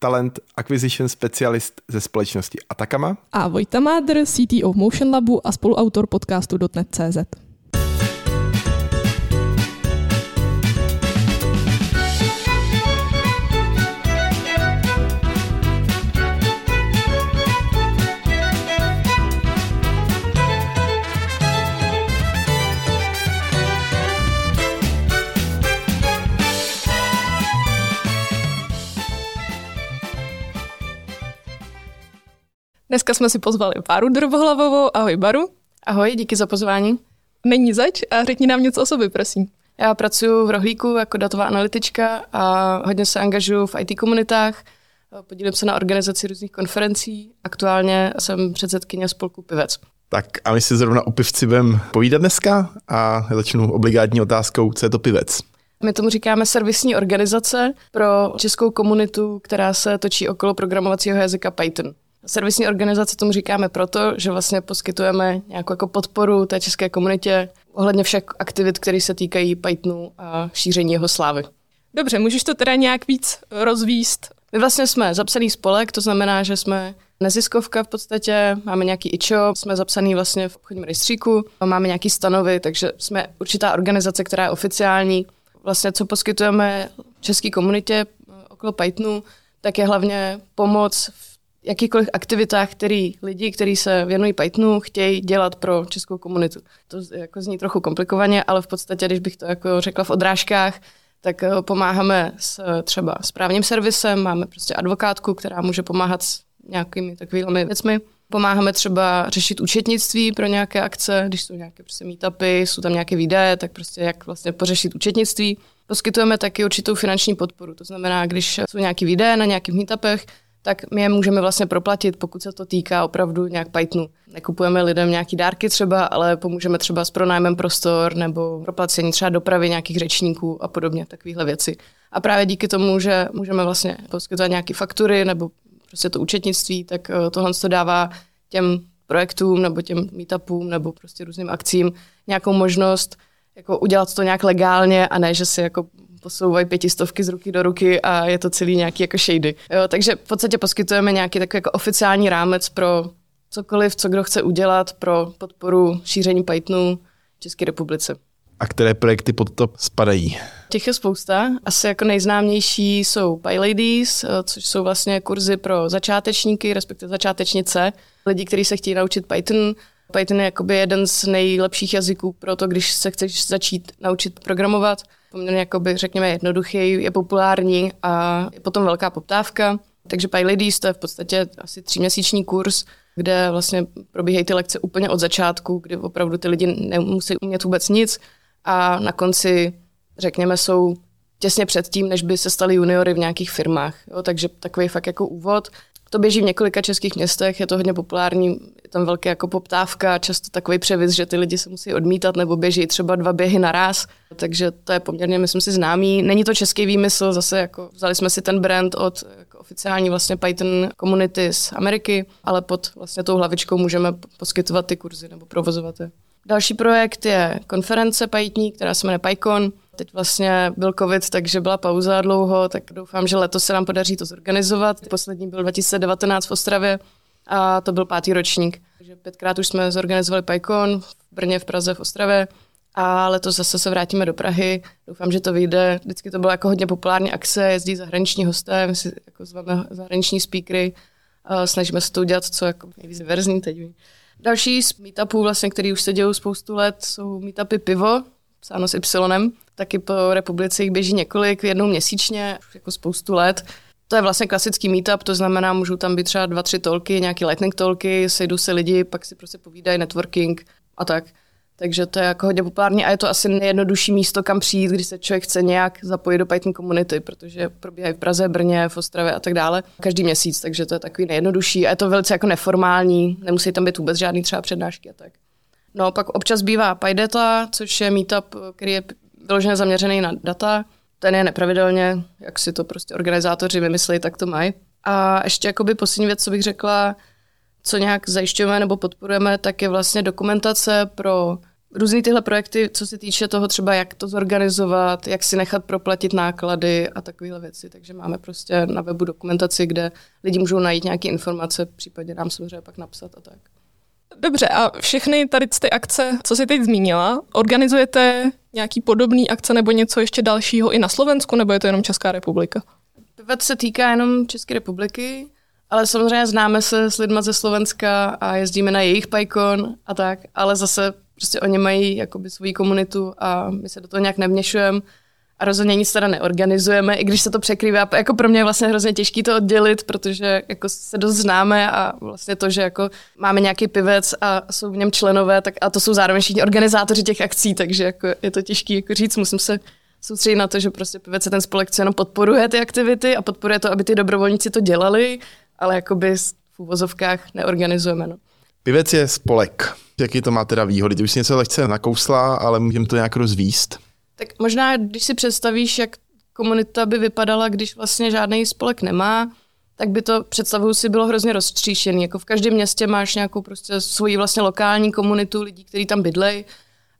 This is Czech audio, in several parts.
talent acquisition specialist ze společnosti Atakama. A Vojta Mádr, CTO Motion Labu a spoluautor podcastu .NET.cz. Dneska jsme si pozvali Baru Drbohlavovou. Ahoj Baru. Ahoj, díky za pozvání. Není zač a řekni nám něco o sobě, prosím. Já pracuji v Rohlíku jako datová analytička a hodně se angažuji v IT komunitách. Podílím se na organizaci různých konferencí. Aktuálně jsem předsedkyně spolku Pivec. Tak a my si zrovna o pivci budeme povídat dneska a začnu obligátní otázkou, co je to pivec. My tomu říkáme servisní organizace pro českou komunitu, která se točí okolo programovacího jazyka Python. Servisní organizace tomu říkáme proto, že vlastně poskytujeme nějakou jako podporu té české komunitě ohledně všech aktivit, které se týkají Pythonu a šíření jeho slávy. Dobře, můžeš to teda nějak víc rozvíst? My vlastně jsme zapsaný spolek, to znamená, že jsme neziskovka v podstatě, máme nějaký IČO, jsme zapsaný vlastně v obchodním rejstříku, máme nějaký stanovy, takže jsme určitá organizace, která je oficiální. Vlastně co poskytujeme české komunitě okolo Pythonu, tak je hlavně pomoc v jakýchkoliv aktivitách, který lidi, kteří se věnují Pythonu, chtějí dělat pro českou komunitu. To jako zní trochu komplikovaně, ale v podstatě, když bych to jako řekla v odrážkách, tak eh, pomáháme s třeba správním servisem, máme prostě advokátku, která může pomáhat s nějakými takovými věcmi. Pomáháme třeba řešit účetnictví pro nějaké akce, když jsou nějaké prostě meetupy, jsou tam nějaké výdaje, tak prostě jak vlastně pořešit účetnictví. Poskytujeme taky určitou finanční podporu, to znamená, když jsou nějaké výdaje na nějakých meetupech, tak my je můžeme vlastně proplatit, pokud se to týká opravdu nějak Pythonu. Nekupujeme lidem nějaký dárky třeba, ale pomůžeme třeba s pronájmem prostor nebo proplacení třeba dopravy nějakých řečníků a podobně, takovéhle věci. A právě díky tomu, že můžeme vlastně poskytovat nějaké faktury nebo prostě to účetnictví, tak eh, tohle to dává těm projektům nebo těm meetupům nebo prostě různým akcím nějakou možnost jako udělat to nějak legálně a ne, že si jako posouvají pětistovky z ruky do ruky a je to celý nějaký jako shady. Jo, takže v podstatě poskytujeme nějaký takový jako oficiální rámec pro cokoliv, co kdo chce udělat pro podporu šíření Pythonu v České republice. A které projekty pod to spadají? Těch je spousta. Asi jako nejznámější jsou PyLadies, což jsou vlastně kurzy pro začátečníky, respektive začátečnice, lidi, kteří se chtějí naučit Python. Python je jakoby jeden z nejlepších jazyků pro to, když se chceš začít naučit programovat poměrně, jakoby, řekněme, jednoduchý, je populární a je potom velká poptávka. Takže PyLadies to je v podstatě asi tříměsíční kurz, kde vlastně probíhají ty lekce úplně od začátku, kdy opravdu ty lidi nemusí umět vůbec nic a na konci, řekněme, jsou těsně před tím, než by se stali juniory v nějakých firmách. Jo, takže takový fakt jako úvod. To běží v několika českých městech, je to hodně populární, je tam velká jako poptávka, často takový převis, že ty lidi se musí odmítat nebo běží třeba dva běhy naraz, takže to je poměrně, myslím si, známý. Není to český výmysl, zase jako vzali jsme si ten brand od jako oficiální vlastně Python community z Ameriky, ale pod vlastně tou hlavičkou můžeme poskytovat ty kurzy nebo provozovat je. Další projekt je konference Python, která se jmenuje PyCon. Teď vlastně byl covid, takže byla pauza dlouho, tak doufám, že letos se nám podaří to zorganizovat. Poslední byl 2019 v Ostravě a to byl pátý ročník. Takže pětkrát už jsme zorganizovali PyCon v Brně, v Praze, v Ostravě a letos zase se vrátíme do Prahy. Doufám, že to vyjde. Vždycky to bylo jako hodně populární akce, jezdí zahraniční hosté, my si jako zváme zahraniční speakery, snažíme se to udělat co jako nejvíc verzní teď. Další z meetupů, vlastně, který už se dějí spoustu let, jsou meetupy Pivo, psáno s Y. Taky po republice jich běží několik, jednou měsíčně, jako spoustu let. To je vlastně klasický meetup, to znamená, můžou tam být třeba dva, tři tolky, nějaký lightning tolky, sejdou se lidi, pak si prostě povídají networking a tak. Takže to je jako hodně populární a je to asi nejjednodušší místo, kam přijít, když se člověk chce nějak zapojit do Python komunity, protože probíhají v Praze, Brně, v Ostravě a tak dále každý měsíc, takže to je takový nejjednodušší a je to velice jako neformální, nemusí tam být vůbec žádný třeba přednášky a tak. No, pak občas bývá PyData, což je meetup, který je vyloženě zaměřený na data. Ten je nepravidelně, jak si to prostě organizátoři vymyslí, tak to mají. A ještě jakoby poslední věc, co bych řekla, co nějak zajišťujeme nebo podporujeme, tak je vlastně dokumentace pro různé tyhle projekty, co se týče toho třeba, jak to zorganizovat, jak si nechat proplatit náklady a takovéhle věci. Takže máme prostě na webu dokumentaci, kde lidi můžou najít nějaké informace, případně nám samozřejmě pak napsat a tak. Dobře, a všechny tady ty akce, co jsi teď zmínila, organizujete nějaký podobný akce nebo něco ještě dalšího i na Slovensku, nebo je to jenom Česká republika? Pivot se týká jenom České republiky, ale samozřejmě známe se s lidma ze Slovenska a jezdíme na jejich PyCon a tak, ale zase prostě oni mají jakoby svou komunitu a my se do toho nějak nevměšujeme a rozhodně nic teda neorganizujeme, i když se to překrývá. Jako pro mě je vlastně hrozně těžké to oddělit, protože jako se dost známe a vlastně to, že jako máme nějaký pivec a jsou v něm členové, tak a to jsou zároveň všichni organizátoři těch akcí, takže jako je to těžké jako říct, musím se soustředit na to, že prostě pivec je ten spolek, jenom podporuje ty aktivity a podporuje to, aby ty dobrovolníci to dělali, ale jakoby v úvozovkách neorganizujeme. No. Pivec je spolek. Jaký to má teda výhody? Ty už si něco lehce nakousla, ale můžeme to nějak rozvíst. Tak možná, když si představíš, jak komunita by vypadala, když vlastně žádný spolek nemá, tak by to představuju si bylo hrozně roztříšený. Jako v každém městě máš nějakou prostě svoji vlastně lokální komunitu lidí, kteří tam bydlejí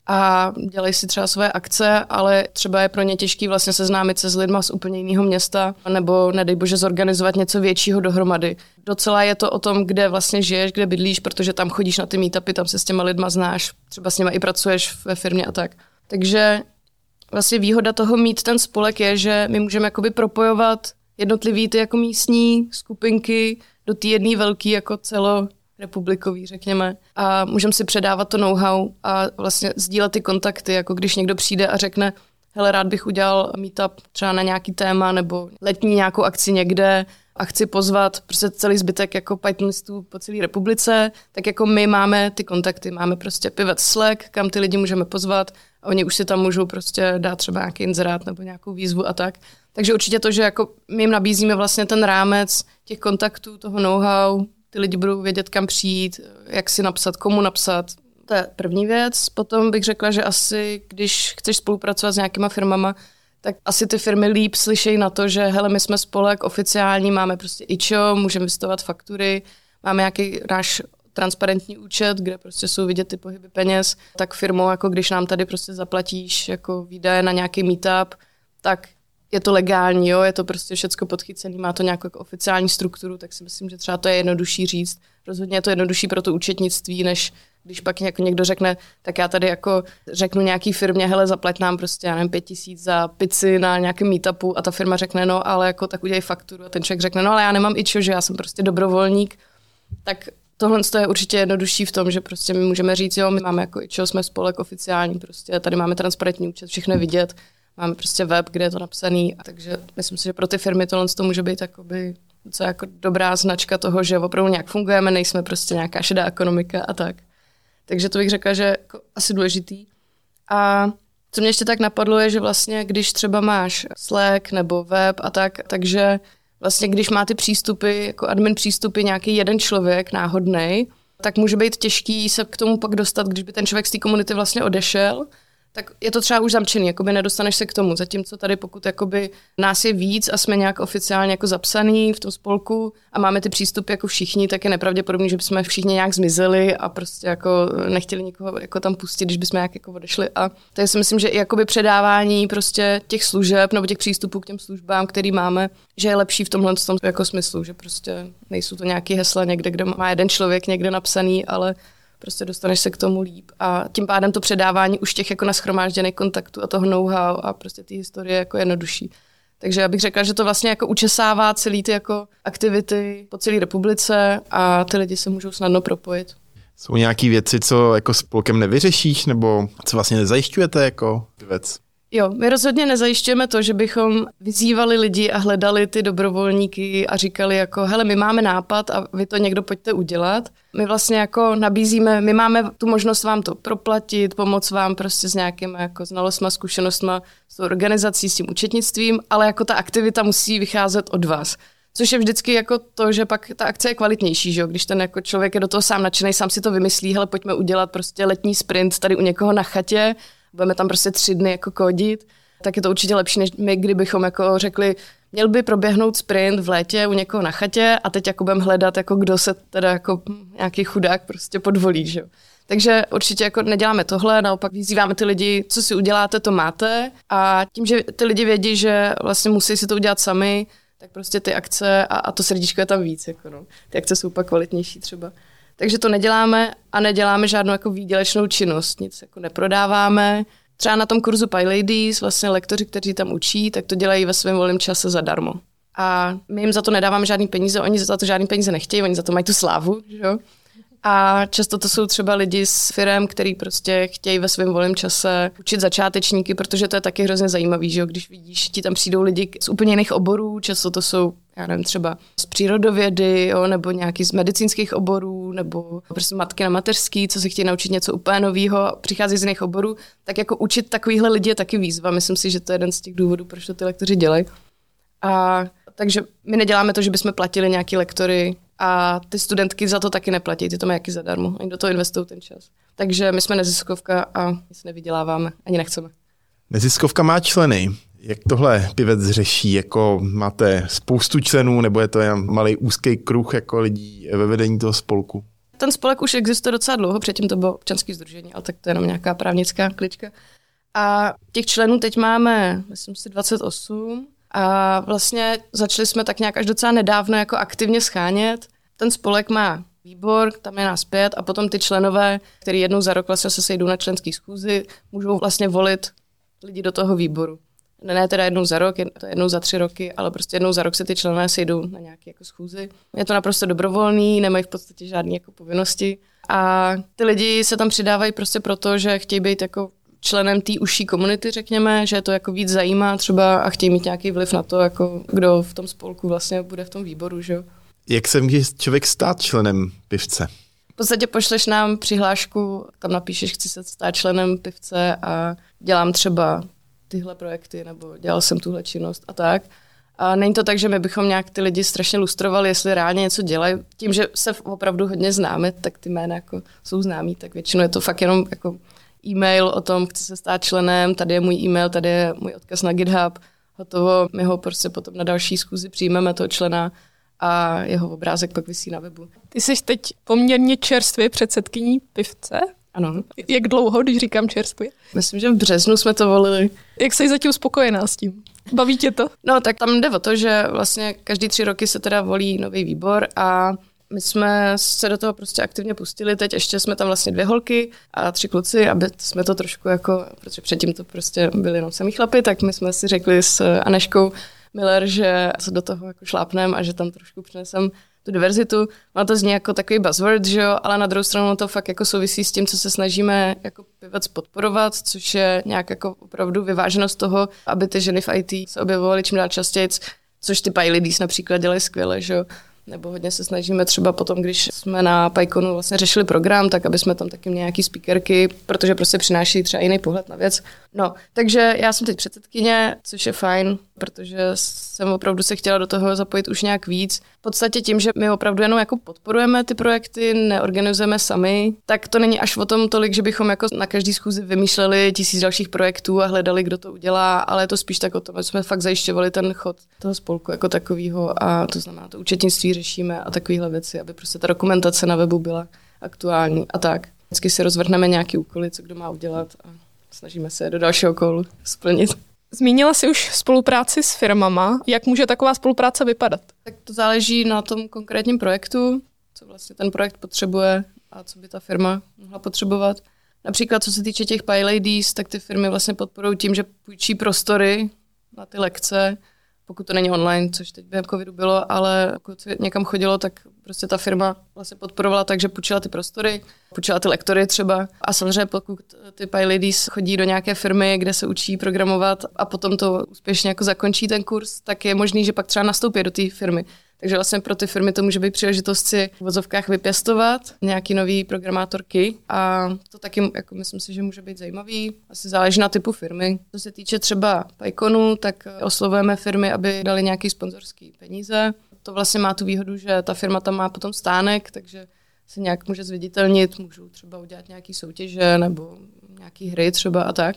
a dělají si třeba své akce, ale třeba je pro ně těžký vlastně seznámit se s lidma z úplně jiného města, nebo nedej bože zorganizovat něco většího dohromady. Docela je to o tom, kde vlastně žiješ, kde bydlíš, protože tam chodíš na ty meetupy, tam se s těma lidma znáš, třeba s nimi i pracuješ ve firmě a tak. Takže vlastně výhoda toho mít ten spolek je, že my můžeme jakoby propojovat jednotlivý ty jako místní skupinky do té jedné velké jako celo republikový, řekněme. A můžeme si předávat to know-how a vlastně sdílet ty kontakty, jako když někdo přijde a řekne, hele, rád bych udělal meetup třeba na nějaký téma nebo letní nějakou akci někde a chci pozvat prostě celý zbytek jako Pythonistů po celé republice, tak jako my máme ty kontakty, máme prostě pivot Slack, kam ty lidi můžeme pozvat oni už si tam můžou prostě dát třeba nějaký inzerát nebo nějakou výzvu a tak. Takže určitě to, že jako my jim nabízíme vlastně ten rámec těch kontaktů, toho know-how, ty lidi budou vědět, kam přijít, jak si napsat, komu napsat. To je první věc. Potom bych řekla, že asi, když chceš spolupracovat s nějakýma firmama, tak asi ty firmy líp slyšejí na to, že hele, my jsme spolek oficiální, máme prostě IČO, můžeme vystovat faktury, máme nějaký náš transparentní účet, kde prostě jsou vidět ty pohyby peněz, tak firmou, jako když nám tady prostě zaplatíš jako výdaje na nějaký meetup, tak je to legální, jo, je to prostě všechno podchycené, má to nějakou jako oficiální strukturu, tak si myslím, že třeba to je jednodušší říct. Rozhodně je to jednodušší pro to účetnictví, než když pak jako někdo řekne, tak já tady jako řeknu nějaký firmě, hele, zaplať nám prostě, já nevím, pět tisíc za pici na nějakém meetupu. A ta firma řekne, no, ale jako tak udělej fakturu. A ten člověk řekne, no, ale já nemám ičo, že já jsem prostě dobrovolník, tak tohle je určitě jednodušší v tom, že prostě my můžeme říct, jo, my máme jako ičo, jsme spolek oficiální, prostě tady máme transparentní účet, všechno vidět, Máme prostě web, kde je to napsaný, takže myslím si, že pro ty firmy tohle to může být jakoby docela jako dobrá značka toho, že opravdu nějak fungujeme, nejsme prostě nějaká šedá ekonomika a tak. Takže to bych řekla, že jako asi důležitý. A co mě ještě tak napadlo je, že vlastně když třeba máš Slack nebo web a tak, takže vlastně když má ty přístupy, jako admin přístupy nějaký jeden člověk náhodný, tak může být těžký se k tomu pak dostat, když by ten člověk z té komunity vlastně odešel tak je to třeba už zamčený, jakoby nedostaneš se k tomu. Zatímco tady, pokud jakoby nás je víc a jsme nějak oficiálně jako zapsaný v tom spolku a máme ty přístupy jako všichni, tak je nepravděpodobné, že bychom všichni nějak zmizeli a prostě jako nechtěli nikoho jako tam pustit, když bychom nějak jako odešli. A to si myslím, že i jakoby předávání prostě těch služeb nebo těch přístupů k těm službám, který máme, že je lepší v tomhle tom jako smyslu, že prostě nejsou to nějaké hesla někde, kde má jeden člověk někde napsaný, ale prostě dostaneš se k tomu líp. A tím pádem to předávání už těch jako naschromážděných kontaktů a toho know-how a prostě ty historie jako jednodušší. Takže já bych řekla, že to vlastně jako učesává celý ty jako aktivity po celé republice a ty lidi se můžou snadno propojit. Jsou nějaké věci, co jako spolkem nevyřešíš, nebo co vlastně nezajišťujete jako věc? Jo, my rozhodně nezajišťujeme to, že bychom vyzývali lidi a hledali ty dobrovolníky a říkali jako, hele, my máme nápad a vy to někdo pojďte udělat. My vlastně jako nabízíme, my máme tu možnost vám to proplatit, pomoct vám prostě s nějakými jako znalostma, zkušenostma s organizací, s tím účetnictvím, ale jako ta aktivita musí vycházet od vás. Což je vždycky jako to, že pak ta akce je kvalitnější, že jo? když ten jako člověk je do toho sám nadšený, sám si to vymyslí, hele, pojďme udělat prostě letní sprint tady u někoho na chatě, budeme tam prostě tři dny jako kodit, tak je to určitě lepší, než my, kdybychom jako řekli, měl by proběhnout sprint v létě u někoho na chatě a teď jako budeme hledat, jako kdo se teda jako nějaký chudák prostě podvolí, že. Takže určitě jako neděláme tohle, naopak vyzýváme ty lidi, co si uděláte, to máte. A tím, že ty lidi vědí, že vlastně musí si to udělat sami, tak prostě ty akce a, a to srdíčko je tam víc. Jako no. Ty akce jsou pak kvalitnější třeba. Takže to neděláme a neděláme žádnou jako výdělečnou činnost, nic jako neprodáváme. Třeba na tom kurzu PyLadies, vlastně lektoři, kteří tam učí, tak to dělají ve svém volném čase zadarmo. A my jim za to nedáváme žádný peníze, oni za to žádný peníze nechtějí, oni za to mají tu slávu, že jo? A často to jsou třeba lidi z firm, který prostě chtějí ve svém volném čase učit začátečníky, protože to je taky hrozně zajímavý, že jo? když vidíš, ti tam přijdou lidi z úplně jiných oborů, často to jsou, já nevím, třeba z přírodovědy, jo? nebo nějaký z medicínských oborů, nebo prostě matky na mateřský, co se chtějí naučit něco úplně nového, přichází z jiných oborů, tak jako učit takovýhle lidi je taky výzva. Myslím si, že to je jeden z těch důvodů, proč to ty lektoři dělají. A takže my neděláme to, že bychom platili nějaký lektory a ty studentky za to taky neplatí, ty to mají jaký zadarmo. Oni do toho investují ten čas. Takže my jsme neziskovka a nic nevyděláváme, ani nechceme. Neziskovka má členy. Jak tohle pivec řeší? Jako máte spoustu členů, nebo je to jen malý úzký kruh jako lidí ve vedení toho spolku? Ten spolek už existuje docela dlouho, předtím to bylo občanské združení, ale tak to je jenom nějaká právnická klička. A těch členů teď máme, myslím si, 28 a vlastně začali jsme tak nějak až docela nedávno jako aktivně schánět. Ten spolek má výbor, tam je nás pět a potom ty členové, který jednou za rok vlastně se sejdou na členský schůzi, můžou vlastně volit lidi do toho výboru. Ne, ne teda jednou za rok, jednou za tři roky, ale prostě jednou za rok se ty členové sejdou na nějaké jako schůzi. Je to naprosto dobrovolný, nemají v podstatě žádné jako povinnosti. A ty lidi se tam přidávají prostě proto, že chtějí být jako členem té užší komunity, řekněme, že to jako víc zajímá třeba a chtějí mít nějaký vliv na to, jako kdo v tom spolku vlastně bude v tom výboru, že jo. Jak se může člověk stát členem pivce? V podstatě pošleš nám přihlášku, tam napíšeš, chci se stát členem pivce a dělám třeba tyhle projekty, nebo dělal jsem tuhle činnost a tak. A není to tak, že my bychom nějak ty lidi strašně lustrovali, jestli reálně něco dělají. Tím, že se opravdu hodně známe, tak ty jména jako jsou známí, tak většinou je to fakt jenom jako e-mail o tom, chci se stát členem, tady je můj e-mail, tady je můj odkaz na GitHub, hotovo, my ho prostě potom na další schůzi přijmeme toho člena a jeho obrázek pak vysí na webu. Ty jsi teď poměrně čerstvě předsedkyní pivce. Ano. Jak dlouho, když říkám čerstvě? Myslím, že v březnu jsme to volili. Jak jsi zatím spokojená s tím? Baví tě to? No, tak tam jde o to, že vlastně každý tři roky se teda volí nový výbor a my jsme se do toho prostě aktivně pustili, teď ještě jsme tam vlastně dvě holky a tři kluci, aby jsme to trošku jako, protože předtím to prostě byli jenom samý chlapy, tak my jsme si řekli s Aneškou Miller, že se do toho jako šlápnem a že tam trošku přinesem tu diverzitu. Má to zní jako takový buzzword, že jo, ale na druhou stranu to fakt jako souvisí s tím, co se snažíme jako pivec podporovat, což je nějak jako opravdu vyváženost toho, aby ty ženy v IT se objevovaly čím dál častěji, což ty PyLadies například dělají skvěle, že jo nebo hodně se snažíme třeba potom, když jsme na PyConu vlastně řešili program, tak aby jsme tam taky měli nějaký speakerky, protože prostě přináší třeba jiný pohled na věc. No, takže já jsem teď předsedkyně, což je fajn, protože jsem opravdu se chtěla do toho zapojit už nějak víc. V podstatě tím, že my opravdu jenom jako podporujeme ty projekty, neorganizujeme sami, tak to není až o tom tolik, že bychom jako na každý schůzi vymýšleli tisíc dalších projektů a hledali, kdo to udělá, ale je to spíš tak o tom, že jsme fakt zajišťovali ten chod toho spolku jako takového a to znamená to účetnictví řešíme a takovéhle věci, aby prostě ta dokumentace na webu byla aktuální a tak. Vždycky si rozvrhneme nějaký úkoly, co kdo má udělat a snažíme se do dalšího kolu splnit. Zmínila jsi už spolupráci s firmama. Jak může taková spolupráce vypadat? Tak to záleží na tom konkrétním projektu, co vlastně ten projekt potřebuje a co by ta firma mohla potřebovat. Například co se týče těch PyLadies, tak ty firmy vlastně podporují tím, že půjčí prostory na ty lekce, pokud to není online, což teď během covidu bylo, ale pokud někam chodilo, tak prostě ta firma vlastně podporovala tak, že půjčila ty prostory, půjčila ty lektory třeba. A samozřejmě pokud ty PyLadies chodí do nějaké firmy, kde se učí programovat a potom to úspěšně jako zakončí ten kurz, tak je možný, že pak třeba nastoupí do té firmy. Takže vlastně pro ty firmy to může být příležitost si v vozovkách vypěstovat nějaký nový programátorky a to taky jako myslím si, že může být zajímavý. Asi záleží na typu firmy. Co se týče třeba PyConu, tak oslovujeme firmy, aby dali nějaký sponzorský peníze. To vlastně má tu výhodu, že ta firma tam má potom stánek, takže se nějak může zviditelnit, můžou třeba udělat nějaký soutěže nebo nějaký hry třeba a tak.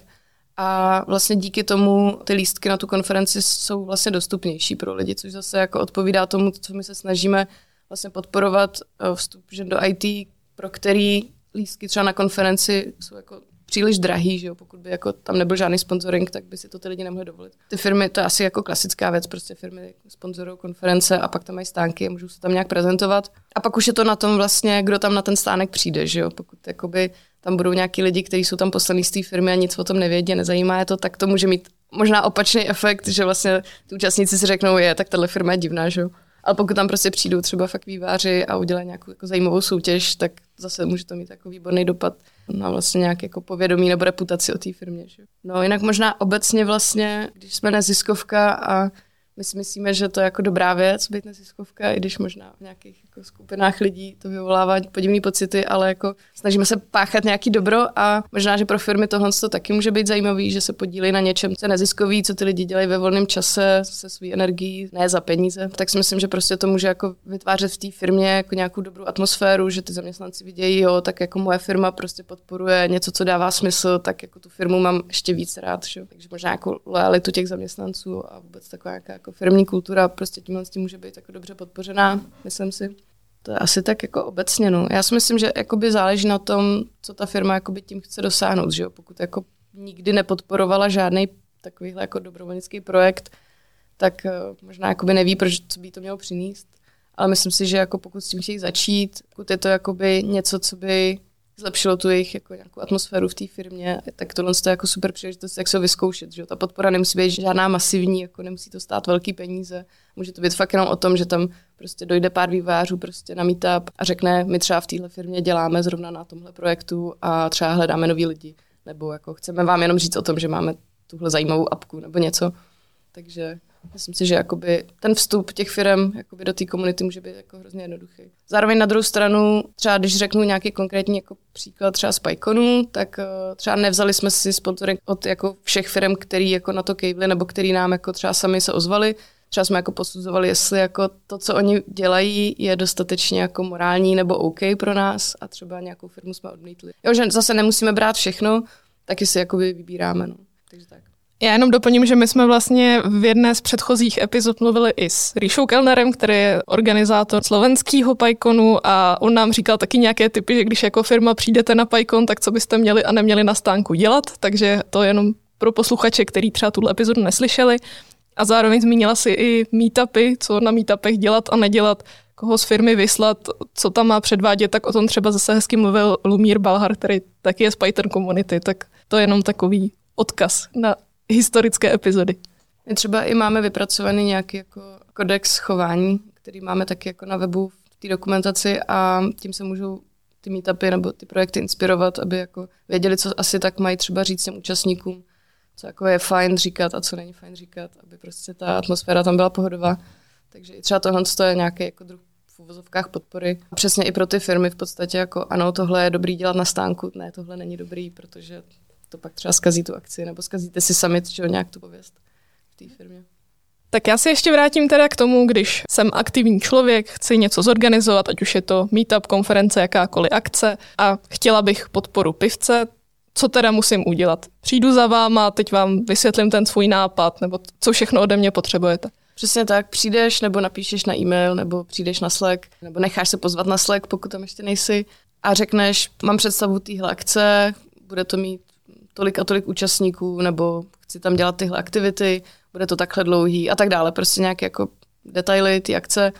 A vlastně díky tomu ty lístky na tu konferenci jsou vlastně dostupnější pro lidi, což zase jako odpovídá tomu, co my se snažíme vlastně podporovat eh, vstup do IT, pro který lístky třeba na konferenci jsou jako příliš drahý, že jo? pokud by jako tam nebyl žádný sponsoring, tak by si to ty lidi nemohli dovolit. Ty firmy, to je asi jako klasická věc, prostě firmy sponzorují konference a pak tam mají stánky a můžou se tam nějak prezentovat. A pak už je to na tom vlastně, kdo tam na ten stánek přijde, že jo? pokud jakoby tam budou nějaký lidi, kteří jsou tam poslaní z té firmy a nic o tom nevědí, nezajímá je to, tak to může mít možná opačný efekt, že vlastně ty účastníci si řeknou, je, tak tahle firma je divná, že jo. Ale pokud tam prostě přijdou třeba fakt výváři a udělají nějakou jako zajímavou soutěž, tak zase může to mít jako výborný dopad na vlastně nějak jako povědomí nebo reputaci o té firmě. Že? No jinak možná obecně vlastně, když jsme neziskovka a my si myslíme, že to je jako dobrá věc být neziskovka, i když možná v nějakých jako skupinách lidí to vyvolává podivné pocity, ale jako snažíme se páchat nějaký dobro a možná, že pro firmy tohle to taky může být zajímavý, že se podílí na něčem, co je neziskový, co ty lidi dělají ve volném čase se svou energií, ne za peníze. Tak si myslím, že prostě to může jako vytvářet v té firmě jako nějakou dobrou atmosféru, že ty zaměstnanci vidějí, jo, tak jako moje firma prostě podporuje něco, co dává smysl, tak jako tu firmu mám ještě víc rád. Že? Takže možná jako loyalitu těch zaměstnanců a vůbec taková nějaká jako firmní kultura prostě tímhle tím může být jako dobře podpořená, myslím si. To je asi tak jako obecně. No. Já si myslím, že jakoby záleží na tom, co ta firma jakoby tím chce dosáhnout. Že jo? Pokud jako nikdy nepodporovala žádný takovýhle jako dobrovolnický projekt, tak uh, možná jakoby neví, proč co by to mělo přinést. Ale myslím si, že jako pokud s tím chtějí začít, pokud je to jakoby něco, co by zlepšilo tu jejich jako nějakou atmosféru v té firmě, tak tohle je jako super příležitost, jak se vyzkoušet. Že? Ta podpora nemusí být žádná masivní, jako nemusí to stát velký peníze. Může to být fakt jenom o tom, že tam prostě dojde pár vývářů prostě na meetup a řekne, my třeba v téhle firmě děláme zrovna na tomhle projektu a třeba hledáme nový lidi. Nebo jako chceme vám jenom říct o tom, že máme tuhle zajímavou apku nebo něco. Takže Myslím si, že jakoby ten vstup těch firm jakoby do té komunity může být jako hrozně jednoduchý. Zároveň na druhou stranu, třeba když řeknu nějaký konkrétní jako příklad třeba z PyConu, tak uh, třeba nevzali jsme si sponsoring od jako všech firm, který jako na to kejvli, nebo který nám jako třeba sami se ozvali. Třeba jsme jako posuzovali, jestli jako to, co oni dělají, je dostatečně jako morální nebo OK pro nás a třeba nějakou firmu jsme odmítli. Jo, že zase nemusíme brát všechno, taky si jakoby vybíráme. No. Takže tak. Já jenom doplním, že my jsme vlastně v jedné z předchozích epizod mluvili i s Ríšou Kellnerem, který je organizátor slovenského PyConu a on nám říkal taky nějaké typy, že když jako firma přijdete na PyCon, tak co byste měli a neměli na stánku dělat, takže to je jenom pro posluchače, který třeba tuhle epizodu neslyšeli. A zároveň zmínila si i meetupy, co na meetupech dělat a nedělat, koho z firmy vyslat, co tam má předvádět, tak o tom třeba zase hezky mluvil Lumír Balhar, který taky je z Python Community, tak to je jenom takový odkaz na historické epizody. My třeba i máme vypracovaný nějaký jako kodex chování, který máme taky jako na webu v té dokumentaci a tím se můžou ty meetupy nebo ty projekty inspirovat, aby jako věděli, co asi tak mají třeba říct těm účastníkům, co jako je fajn říkat a co není fajn říkat, aby prostě ta atmosféra tam byla pohodová. Takže i třeba tohle je nějaký jako druh v uvozovkách podpory. Přesně i pro ty firmy v podstatě jako ano, tohle je dobrý dělat na stánku, ne, tohle není dobrý, protože to pak třeba skazí tu akci, nebo skazíte si sami že nějak tu pověst v té firmě. Tak já se ještě vrátím teda k tomu, když jsem aktivní člověk, chci něco zorganizovat, ať už je to meetup, konference, jakákoliv akce a chtěla bych podporu pivce, co teda musím udělat? Přijdu za váma, teď vám vysvětlím ten svůj nápad, nebo co všechno ode mě potřebujete. Přesně tak, přijdeš nebo napíšeš na e-mail, nebo přijdeš na Slack, nebo necháš se pozvat na Slack, pokud tam ještě nejsi, a řekneš, mám představu téhle akce, bude to mít tolik a tolik účastníků, nebo chci tam dělat tyhle aktivity, bude to takhle dlouhý a tak dále. Prostě nějaké jako detaily, ty akce.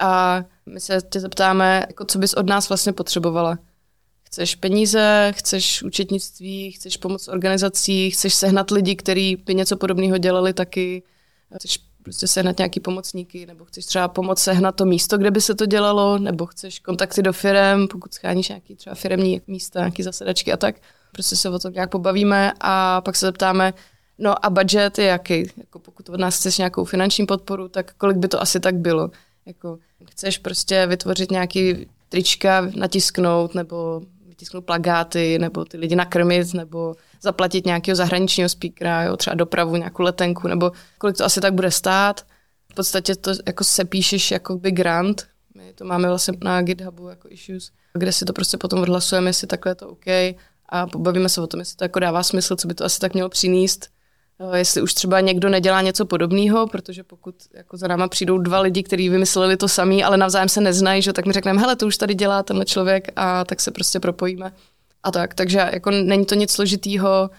A my se tě zeptáme, jako co bys od nás vlastně potřebovala. Chceš peníze, chceš účetnictví, chceš pomoc organizací, chceš sehnat lidi, kteří by něco podobného dělali taky, chceš prostě sehnat nějaký pomocníky, nebo chceš třeba pomoct sehnat to místo, kde by se to dělalo, nebo chceš kontakty do firem, pokud scháníš nějaký třeba firemní místa, nějaký zasedačky a tak prostě se o tom nějak pobavíme a pak se zeptáme, no a budget je jaký? Jako pokud od nás chceš nějakou finanční podporu, tak kolik by to asi tak bylo? Jako, chceš prostě vytvořit nějaký trička, natisknout, nebo vytisknout plagáty, nebo ty lidi nakrmit, nebo zaplatit nějakého zahraničního speakera, jo, třeba dopravu, nějakou letenku, nebo kolik to asi tak bude stát. podstatě to jako sepíšeš jako by grant, my to máme vlastně na GitHubu jako issues, kde si to prostě potom odhlasujeme, jestli takhle je to OK a pobavíme se o tom, jestli to jako dává smysl, co by to asi tak mělo přinést. Eh, jestli už třeba někdo nedělá něco podobného, protože pokud jako za náma přijdou dva lidi, kteří vymysleli to samý, ale navzájem se neznají, že, tak mi řekneme, hele, to už tady dělá tenhle člověk a tak se prostě propojíme. A tak, takže jako není to nic složitýho,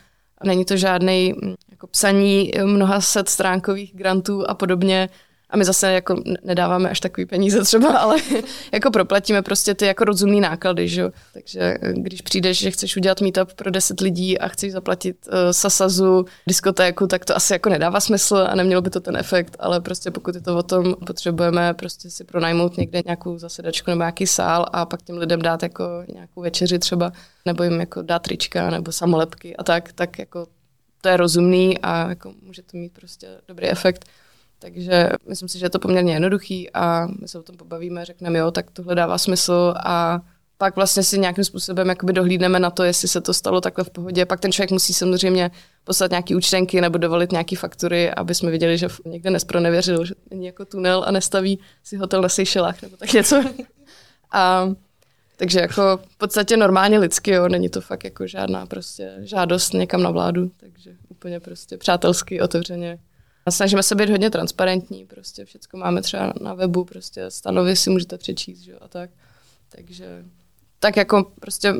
není to žádný hm, jako psaní mnoha set stránkových grantů a podobně. A my zase jako nedáváme až takový peníze třeba, ale jako proplatíme prostě ty jako rozumný náklady, že. Takže eh, když přijdeš, že chceš udělat meetup pro 10 lidí a chceš zaplatit uh, Sasazu, diskotéku, tak to asi jako nedává smysl a nemělo by to ten efekt, ale prostě pokud je to o tom, potřebujeme prostě si pronajmout někde nějakou zasedačku nebo nějaký sál a pak těm lidem dát jako nějakou večeři třeba, nebo jim jako dát trička nebo samolepky a tak, tak jako to je rozumný a jako může to mít prostě dobrý efekt. Takže myslím si, že je to poměrně jednoduchý a my se o tom pobavíme, řekneme, jo, tak tohle dává smysl a pak vlastně si nějakým způsobem jakoby dohlídneme na to, jestli se to stalo takhle v pohodě. Pak ten člověk musí samozřejmě poslat nějaký účtenky nebo dovolit nějaký faktury, aby jsme viděli, že někde nespronevěřil, že není jako tunel a nestaví si hotel na Seychelách nebo tak něco. A takže jako v podstatě normálně lidsky, jo, není to fakt jako žádná prostě žádost někam na vládu, takže úplně prostě přátelsky, otevřeně Snažíme se být hodně transparentní, prostě všechno máme třeba na webu, prostě stanovy si můžete přečíst, že? a tak. Takže tak jako prostě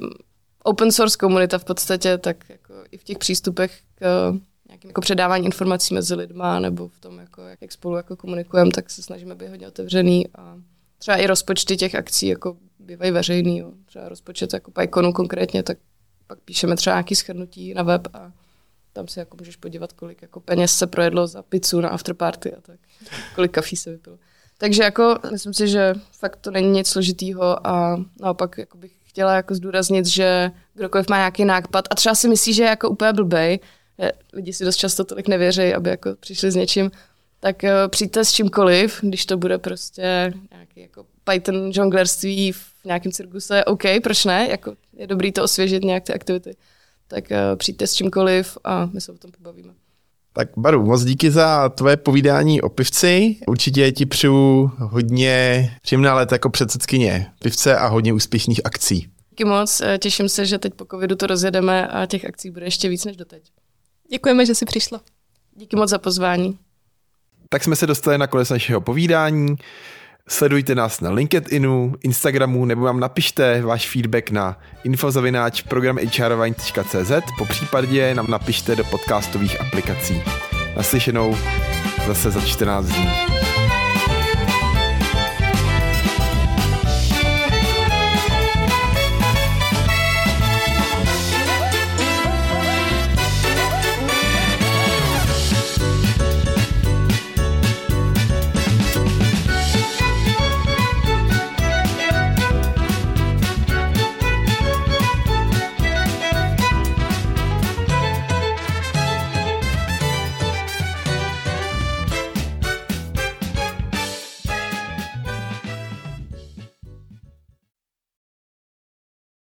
open source komunita v podstatě, tak jako i v těch přístupech k nějakým jako předávání informací mezi lidma nebo v tom, jako, jak spolu jako komunikujeme, tak se snažíme být hodně otevřený a třeba i rozpočty těch akcí jako bývají veřejný. Jo. Třeba rozpočet jako PyConu konkrétně, tak pak píšeme třeba nějaký schrnutí na web a tam se jako můžeš podívat, kolik jako peněz se projedlo za pizzu na afterparty a tak. Kolik kafí se vypilo. Takže jako myslím si, že fakt to není nic složitýho a naopak jako bych chtěla jako zdůraznit, že kdokoliv má nějaký nápad a třeba si myslí, že je jako úplně blbej, lidi si dost často tolik nevěří, aby jako přišli s něčím, tak uh, přijďte s čímkoliv, když to bude prostě nějaký jako Python žonglerství v nějakém cirkuse, OK, proč ne? Jako je dobrý to osvěžit nějak ty aktivity tak uh, přijďte s čímkoliv a my se o tom pobavíme. Tak Baru, moc díky za tvoje povídání o pivci. Určitě ti přeju hodně příjemná let jako předsedkyně pivce a hodně úspěšných akcí. Díky moc, eh, těším se, že teď po covidu to rozjedeme a těch akcí bude ještě víc než doteď. Děkujeme, že jsi přišla. Díky moc za pozvání. Tak jsme se dostali na konec našeho povídání. Sledujte nás na LinkedInu, Instagramu nebo vám napište váš feedback na infozavináč programhrvine.cz po případě nám napište do podcastových aplikací. Naslyšenou zase za 14 dní.